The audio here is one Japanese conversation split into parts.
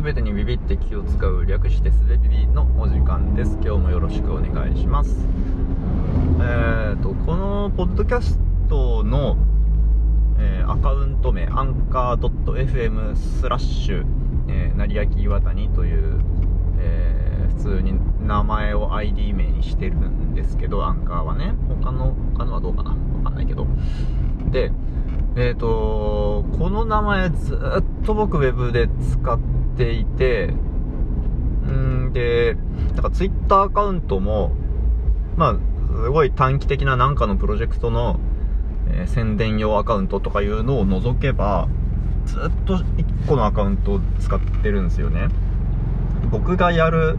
全てにビビって気を使う略してすべビビのお時間です。今日もよろしくお願いします。えーとこのポッドキャストの、えーアカウント名アンカー .fm スラッシュ、えー、成明岩谷という、えー普通に名前を ID 名にしてるんですけどアンカーはね。他の他のはどうかな。わかんないけど。でえっ、とこの名前ずっと僕ウェブで使っていてんでなんか Twitter アカウントもまあすごい短期的ななかのプロジェクトの、えー宣伝用アカウントとかいうのを除けばずっと1個のアカウントを使ってるんですよね。僕がやる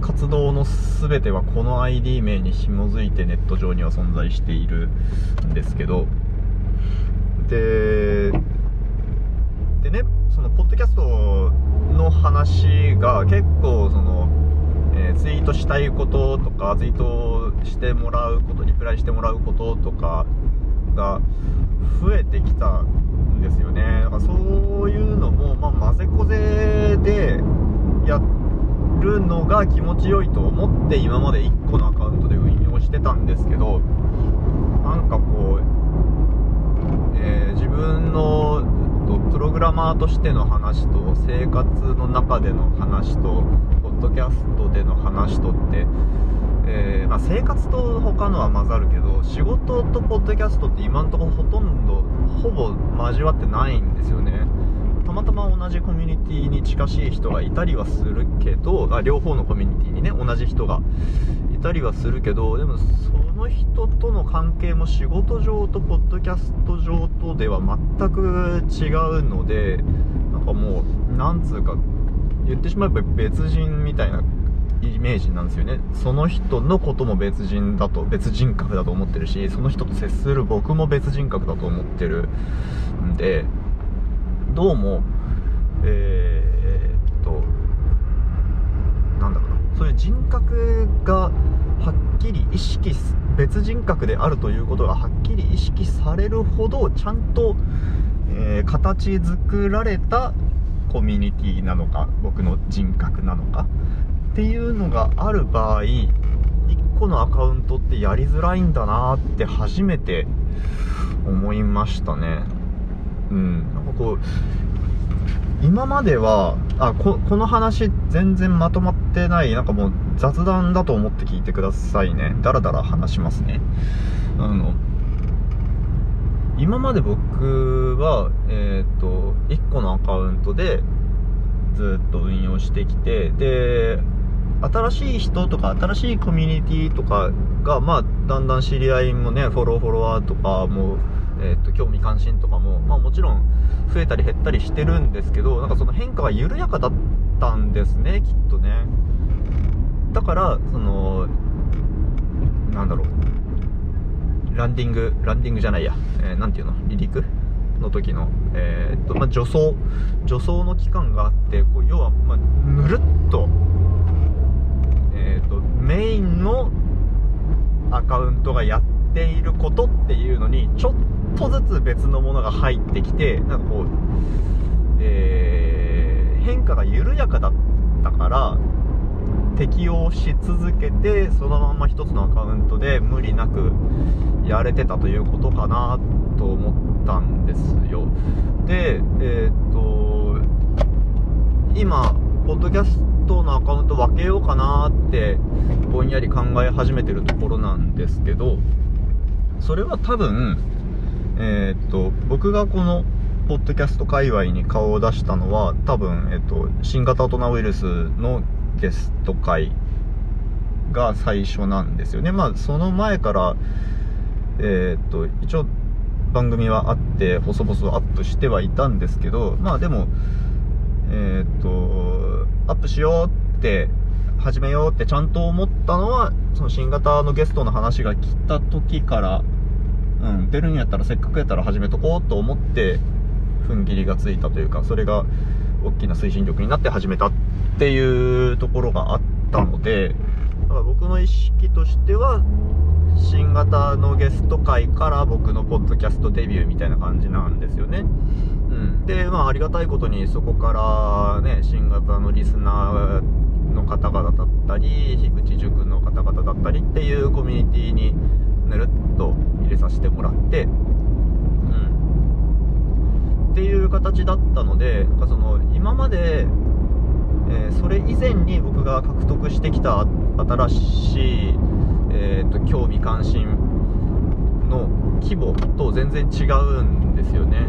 活動の全てはこの ID 名に紐づいてネット上には存在しているんですけど。ででねそのポッドキャストの話が結構その、えーツイートしたいこととかツイートしてもらうことリプライしてもらうこととかが増えてきたんですよね。だからそういうのも、まあ、混ぜこぜでやるのが気持ちよいと思って今まで1個のアカウントで運用してたんですけどなんかこうえー自分のプログラマーとしての話と生活の中での話とポッドキャストでの話とって、えーまあ、生活と他のは混ざるけど仕事とポッドキャストって今のとこほとんどほぼ交わってないんですよね。たまたま同じコミュニティに近しい人がいたりはするけどあ両方のコミュニティにね同じ人がいたりはするけどでもそうその人との関係も仕事上とポッドキャスト上とでは全く違うのでなんかもうなんつうか言ってしまえば別人みたいなイメージなんですよね。その人のことも別人だと別人格だと思ってるしその人と接する僕も別人格だと思ってる。んでどうもえーっとなんだろうな。そういう人格がはっきり意識す別人格であるということがはっきり意識されるほどちゃんと、えー形作られたコミュニティなのか僕の人格なのかっていうのがある場合1個のアカウントってやりづらいんだなって初めて思いましたね。うん。なんかこう今まではあここの話全然まとまってないなんかもう雑談だと思って聞いてくださいね。だらだら話しますね。あの今まで僕はえっ、と1個のアカウントでずっと運用してきてで新しい人とか新しいコミュニティとかがまあだんだん知り合いもねフォローフォロワーとかもえー、と興味関心とかも、まあ、もちろん増えたり減ったりしてるんですけどなんかその変化が緩やかだったんですねきっとね。だからそのなんだろう。ランディングランディングじゃないや、えーていうの？離陸の時の、えーっとまあ、助走。助走の期間があってこう要は、まあ、ぬるっと,、えーっとメインのアカウントがやっていることっていうのにちょっとずつ別のものが入ってきてなんかこう、えー変化が緩やかだったから適応し続けてそのまま一つのアカウントで無理なくやれてたということかなと思ったんですよ。でえーっと今ポッドキャストのアカウント分けようかなってぼんやり考え始めてるところなんですけどそれは多分えーっと僕がこのポッドキャスト界隈に顔を出したのは多分、えっと、新型大人ウイルスのゲスト会が最初なんですよね。まあその前からえーっと一応番組はあって細々アップしてはいたんですけどまあでもえーっとアップしようって始めようってちゃんと思ったのはその新型のゲストの話が来た時からうん出るんやったらせっかくやったら始めとこうと思って踏ん切りがついたというかそれが大きな推進力になって始めたっていうところがあったのでだから僕の意識としては新型のゲスト会から僕のポッドキャストデビューみたいな感じなんですよね。うん、でまあありがたいことにそこからね新型のリスナーの方々だったり樋口塾の方々だったりっていうコミュニティにぬるっと入れさせてもらってうん。っていう形だったのでなんかその今まで、えーそれ以前に僕が獲得してきた新しい、えー、と興味関心の規模と全然違うんですよね。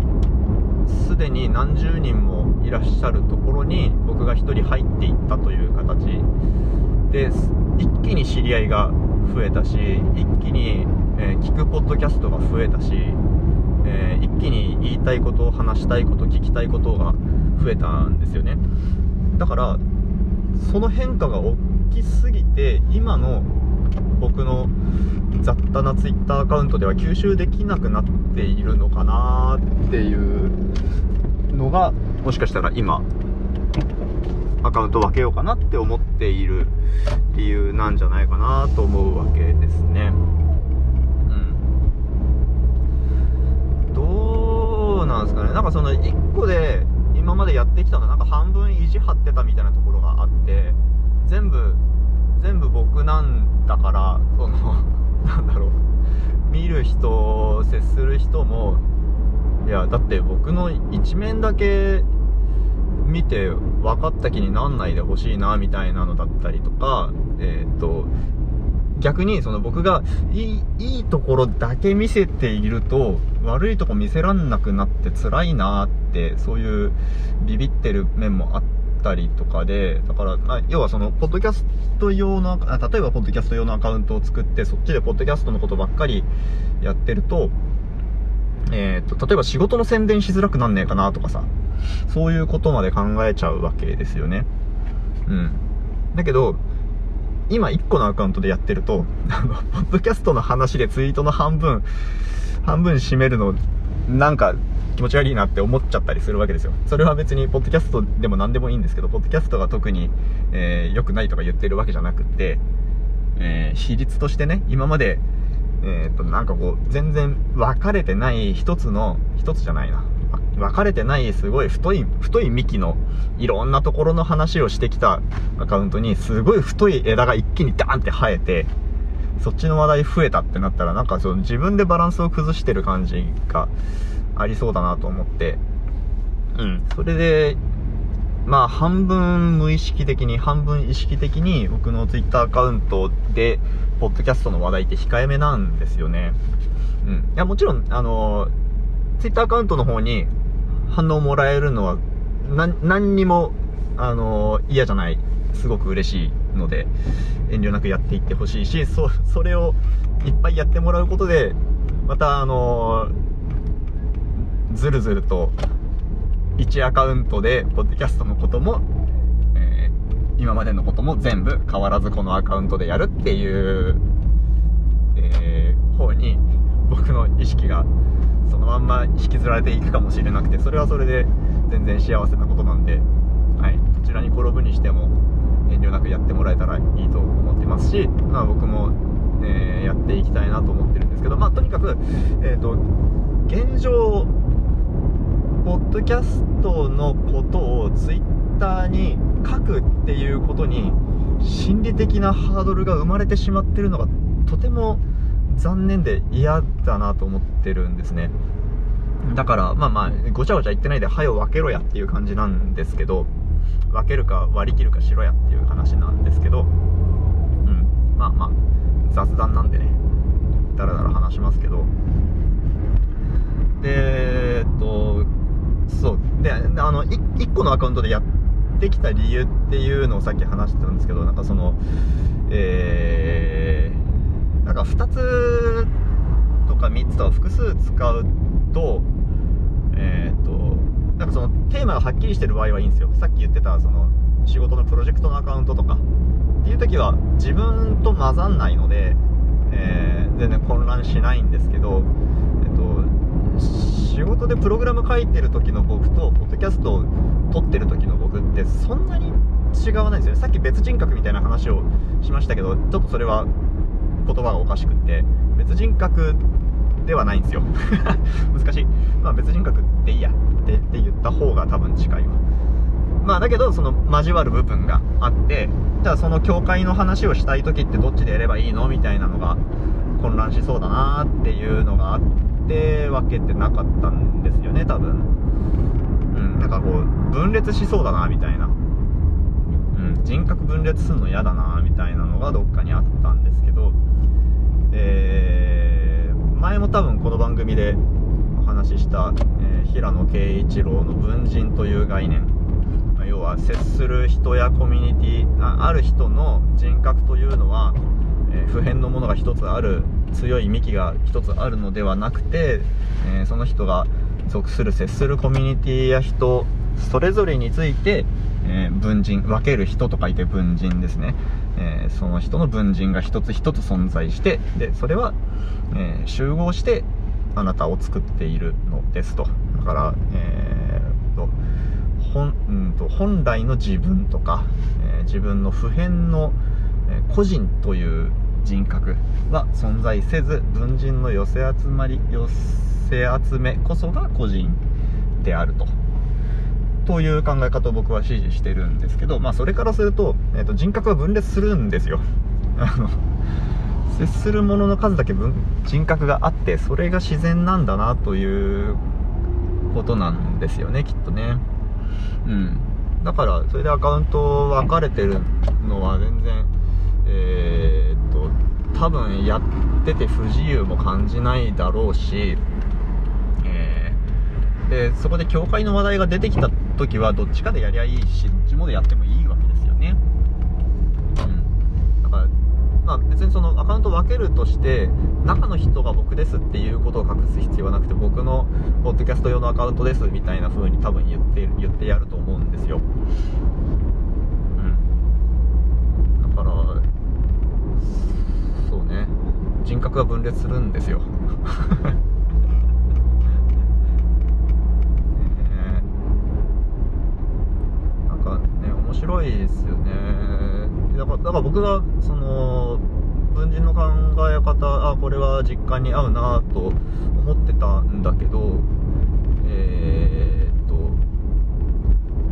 すでに何十人もいらっしゃるところに僕が1人入っていったという形です。一気に知り合いが増えたし一気に、えー聞くポッドキャストが増えたし、えー一気に言いたいこと話したいこと聞きたいことが増えたんですよね。だからその変化が大きすぎて今の僕の雑多な Twitter アカウントでは吸収できなくなっているのかなっていうのがもしかしたら今アカウント分けようかなって思っている理由なんじゃないかなと思うわけですねうんどうなんですかね。なんかその1個で今までやってきたのなんか半分意地張ってたみたいなところがあって全部全部僕なんだからその なんだろう。見る人接する人もいやだって僕の一面だけ見て分かった気になんないでほしいなみたいなのだったりとかえーっと逆にその僕がいいいいところだけ見せていると悪いとこ見せらんなくなって辛いなってそういうビビってる面もあったりとかでだから、要はそのポッドキャスト用の例えばポッドキャスト用のアカウントを作ってそっちでポッドキャストのことばっかりやってるとえー、と例えば仕事の宣伝しづらくなんねえかなとかさそういうことまで考えちゃうわけですよね。うん。だけど今1個のアカウントでやってるとあのポッドキャストの話でツイートの半分半分占めるのなんか気持ち悪いなって思っちゃったりするわけですよ。それは別にポッドキャストでも何でもいいんですけどポッドキャストが特に、えー良くないとか言ってるわけじゃなくって、えー比率としてね今までえー、となんかこう全然分かれてない一つの一つじゃないな。分かれてないすごい太い太い幹のいろんなところの話をしてきたアカウントにすごい太い枝が一気にダーンって生えてそっちの話題増えたってなったらなんかその自分でバランスを崩してる感じがありそうだなと思って。うん。それでまあ半分無意識的に半分意識的に僕の Twitter アカウントでポッドキャストの話題って控えめなんですよね。うん。いやもちろんあの Twitter アカウントの方に反応もらえるのは何にもあの嫌じゃない。すごく嬉しいので遠慮なくやっていってほしいしそそれをいっぱいやってもらうことでまたあのずるずると1アカウントでポッドキャストのことも、えー今までのことも全部変わらずこのアカウントでやるっていう、えー方に僕の意識がまんま引きずられていくかもしれなくてそれはそれで全然幸せなことなんで、はい、どちらに転ぶにしても遠慮なくやってもらえたらいいと思ってますし、まあ、僕も、えーやっていきたいなと思ってるんですけど、まあ、とにかく、えー、と現状ポッドキャストのことをツイッターに書くっていうことに心理的なハードルが生まれてしまってるのがとても残念で嫌だなと思ってるんですね。だからまあまあごちゃごちゃ言ってないで「はよ分けろや」っていう感じなんですけど分けるか割り切るかしろやっていう話なんですけどうん。まあまあ雑談なんでね。だらだら話しますけど。でえっとそう。であの1個のアカウントでやってきた理由っていうのをさっき話してたんですけどなんかそのえー、なんか2つとか3つとか複数使うとえーっとなんかそのテーマがはっきりしてる場合はいいんですよ。さっき言ってたその仕事のプロジェクトのアカウントとか。っていう時は自分と混ざんないので、えー全然混乱しないんですけど、えっと、仕事でプログラム書いてる時の僕とポッドキャストを撮ってる時の僕ってそんなに違わないんですよね。さっき別人格みたいな話をしましたけどちょっとそれは言葉がおかしくって別人格ではないんですよ。難しい、まあ、別人格でいいや。っってって言った方が多分近いわ。まあだけどその交わる部分があってじゃあその教会の話をしたい時ってどっちでやればいいのみたいなのが混乱しそうだなっていうのがあって分けてなかったんですよね多分。うんなんかこう分裂しそうだなみたいな。うん人格分裂するの嫌だなみたいなのがどっかにあったんですけど。えー、前も多分この番組でお話しした、えー、平野啓一郎の文人という概念まあ要は接する人やコミュニティあある人の人格というのは、えー、普遍のものが一つある強い幹が一つあるのではなくて、えー、その人が属する接するコミュニティや人それぞれについて、えー、文人分ける人と書いて文人ですね、えー、その人の文人が一つ一つ存在してでそれは、え集合してあなたを作っているのですとだから、えーと本うんと本来の自分とか、え、自分の普遍の、え、個人という人格は存在せず文人の寄せ集まり寄せ集めこそが個人であると。という考え方を僕は支持してるんですけど、まあ、それからすると,、えーと、人格は分裂するんですよ。あの接するものの数だけ分人格があってそれが自然なんだなということなんですよねきっとね。うんだからそれでアカウント分かれてるのは全然えー、っと多分やってて不自由も感じないだろうし、えー、でそこで教会の話題が出てきた時はどっちかでやりゃいいしどっちもでやってもいいわけですよね。うん。だからまあ別にそのアカウント分けるとして中の人が僕ですっていうことを隠す必要はなくて僕のポッドキャスト用のアカウントですみたいな風に多分言って言ってやると思うんですよ。うん。だからそうね。人格が分裂するんですよなんかね面白いですよね。だからだから僕がその文人の考え方あこれは実感に合うなと思ってたんだけどえー、っと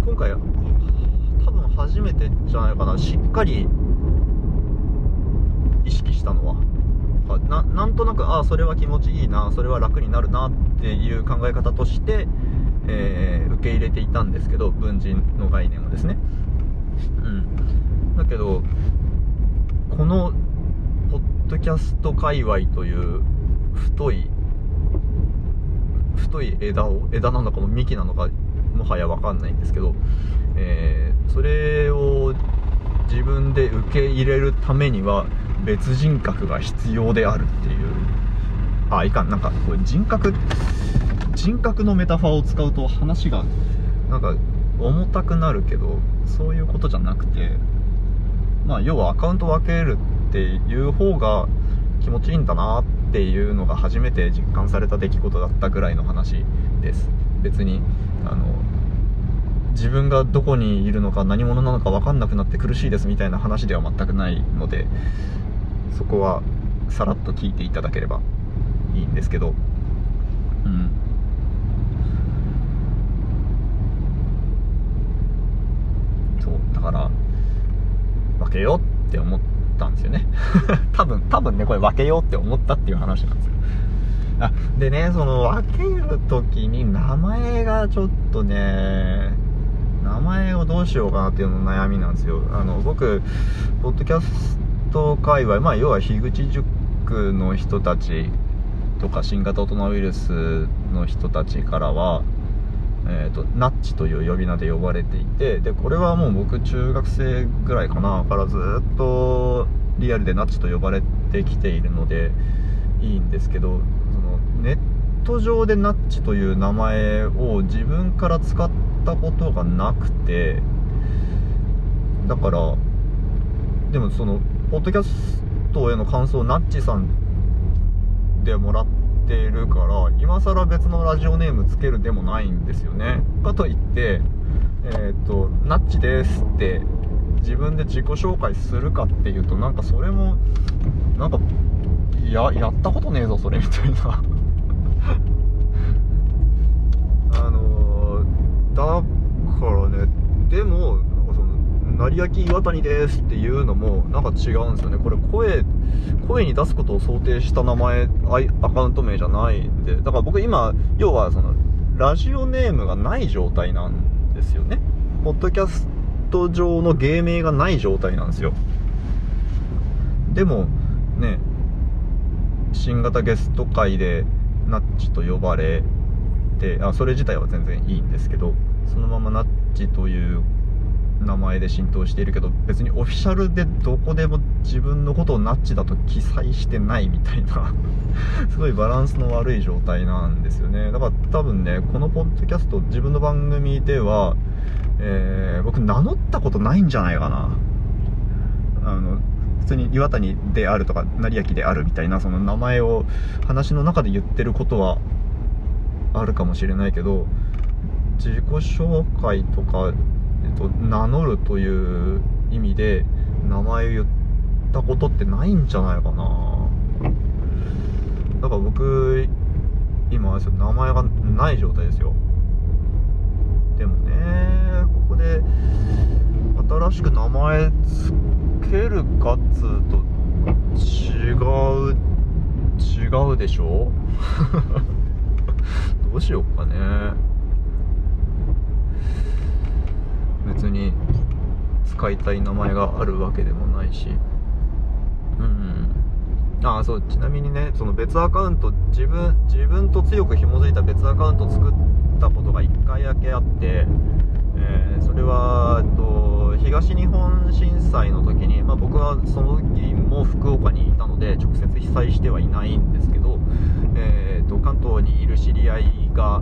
今回多分初めてじゃないかな。しっかり意識したのは。ななんとなくああそれは気持ちいいなそれは楽になるなっていう考え方として、えー、受け入れていたんですけど文人の概念をですね。けどこのポッドキャスト界隈という太い太い枝を枝なのかも幹なのかもはや分かんないんですけど、えー、それを自分で受け入れるためには別人格が必要であるっていうあいかん。なんかこれ人格人格のメタファーを使うと話がなんか重たくなるけどそういうことじゃなくてまあ要はアカウント分けるっていう方が気持ちいいんだなっていうのが初めて実感された出来事だったぐらいの話です。別にあの自分がどこにいるのか何者なのか分かんなくなって苦しいですみたいな話では全くないのでそこはさらっと聞いていただければいいんですけど。うん。そうだから分けようって思ったんですよね。多分多分ねこれ分けようって思ったっていう話なんですよ。あでねその分ける時に名前がちょっとね名前をどうしようかなっていうの悩みなんですよ。あの僕ポッドキャスト界隈まあ要は樋口塾の人たちとか新型大人ウイルスの人たちからはえーと、ナッチという呼び名で呼ばれていてでこれはもう僕中学生ぐらいかな。からずっとリアルでナッチと呼ばれてきているのでいいんですけどそのネット上でナッチという名前を自分から使ったことがなくてだからでもそのポッドキャストへの感想をナッチさんでもらってているから今更別のラジオネームつけるでもないんですよね。かといってえっ、ー、と「ナッチです」って自分で自己紹介するかっていうとなんかそれもなんかややったことねえぞそれみたいな。あのだからねでも成明岩谷ですっていうのもなんか違うんですよね。これ声声に出すことを想定した名前アカウント名じゃないんで。だから僕今要はそのラジオネームがない状態なんですよね。ポッドキャスト上の芸名がない状態なんですよ。でもね新型ゲスト会でナッチと呼ばれてあそれ自体は全然いいんですけどそのままナッチという名前で浸透しているけど別にオフィシャルでどこでも自分のことをナッチだと記載してないみたいな すごいバランスの悪い状態なんですよね。だから多分ねこのポッドキャスト自分の番組では、えー、僕名乗ったことないんじゃないかな。あの普通に岩谷であるとか成明であるみたいなその名前を話の中で言ってることはあるかもしれないけど自己紹介とかえっと、名乗るという意味で名前を言ったことってないんじゃないかな。だから僕今名前がない状態ですよ。でもねここで新しく名前つけるかっつうと違う違うでしょ？どうしよっかね。別に使いたい名前があるわけでもないし。うんああそうちなみにねその別アカウント自分自分と強く紐づいた別アカウント作ったことが1回だけあって、えー、それは、えっと、東日本震災の時に、まあ、僕はその時も福岡にいたので直接被災してはいないんですけど、えー、っと関東にいる知り合いが、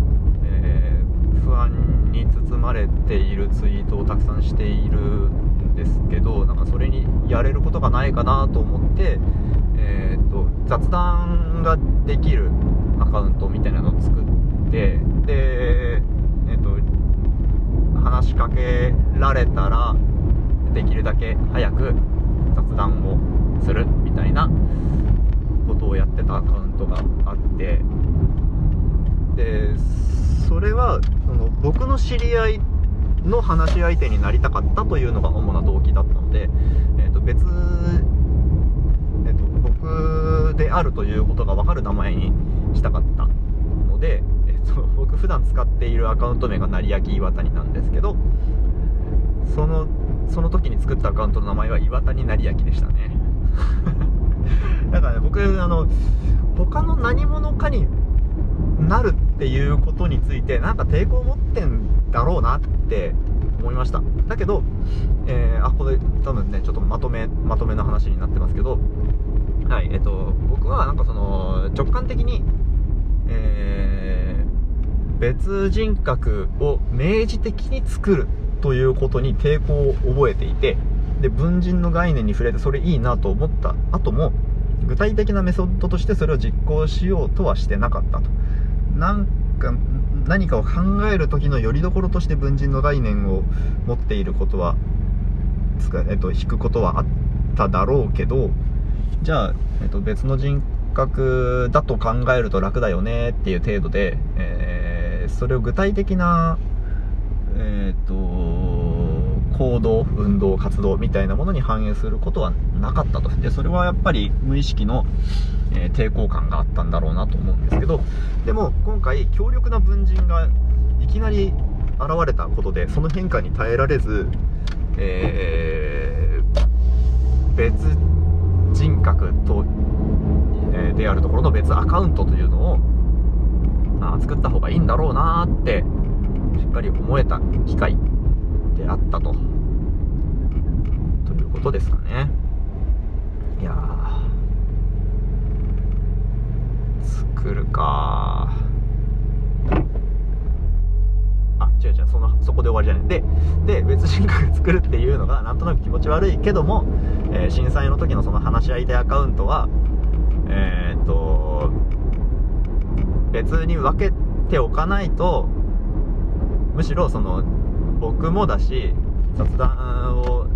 不安に包まれているツイートをたくさんしているんですけどなんかそれにやれることがないかなと思って、えーと、雑談ができるアカウントみたいなのを作ってで、えーと、話しかけられたらできるだけ早く雑談をするみたいなことをやってたアカウントがあってでそれはその僕の知り合いの話し相手になりたかったというのが主な動機だったので、えー、と別、えー、と僕であるということが分かる名前にしたかったので、えー、と僕普段使っているアカウント名が成明岩谷なんですけどそのその時に作ったアカウントの名前は岩谷成明でしたね。だからね僕あの他の何者かになるってっていうことについてなんか抵抗を持ってんだろうなって思いました。だけど、えー、あこれ多分ねちょっとまとめまとめの話になってますけどはいえっと僕はなんかその直感的にえー、別人格を明示的に作るということに抵抗を覚えていてで文人の概念に触れてそれいいなと思った後も具体的なメソッドとしてそれを実行しようとはしてなかったと。なんか何かを考える時のよりどころとして文人の概念を持っていることは、えっと、引くことはあっただろうけどじゃあ、えっと、別の人格だと考えると楽だよねっていう程度で、えー、それを具体的なえっ、と行動運動活動みたいなものに反映することはなかったと。でそれはやっぱり無意識の、えー、抵抗感があったんだろうなと思うんですけどでも今回強力な文人がいきなり現れたことでその変化に耐えられず、えー、別人格と、えー、であるところの別アカウントというのをあ作った方がいいんだろうなってしっかり思えた機会。であったと。ということですかね。いや作るかあ、違う違う、その、そこで終わりじゃない。で、で、別人格作るっていうのが、なんとなく気持ち悪いけども、えー、震災の時のその話し相手アカウントは、えー、っと、別に分けておかないと、むしろその僕もだし雑談を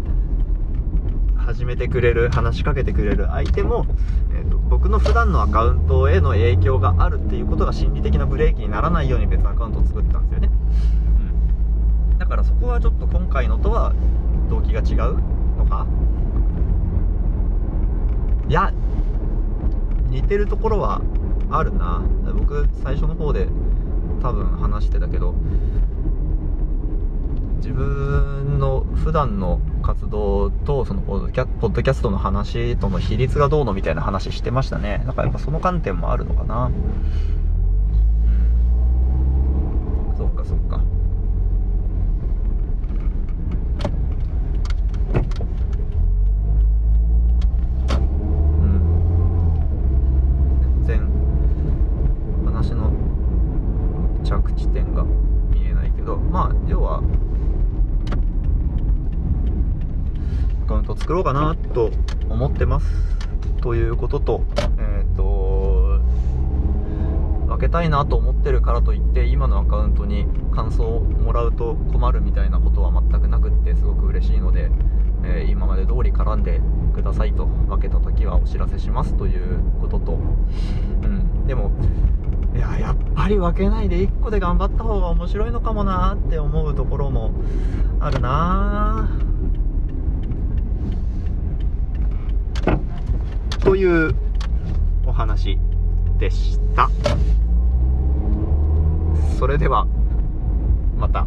始めてくれる話しかけてくれる相手も、えーと、僕の普段のアカウントへの影響があるっていうことが心理的なブレーキにならないように別アカウントを作ったんですよね、うからそこはちょっと今回のとは動機が違うのか？いや似てるところはあるな。僕最初の方で多分話してたけど自分の普段の活動とそのポッドキャストの話との比率がどうのみたいな話してましたね。なんかやっぱその観点もあるのかなうんそっかそっかうん全然話の着地点が見えないけどまあ要はアカウント作ろうかなと思ってますということえっ、と分けたいなと思ってるからといって今のアカウントに感想をもらうと困るみたいなことは全くなくってすごく嬉しいので、えー今まで通り絡んでくださいと分けた時はお知らせしますということと。うん。でもいややっぱり分けないで1個で頑張った方が面白いのかもなって思うところもあるなーというお話でしたそれではまた。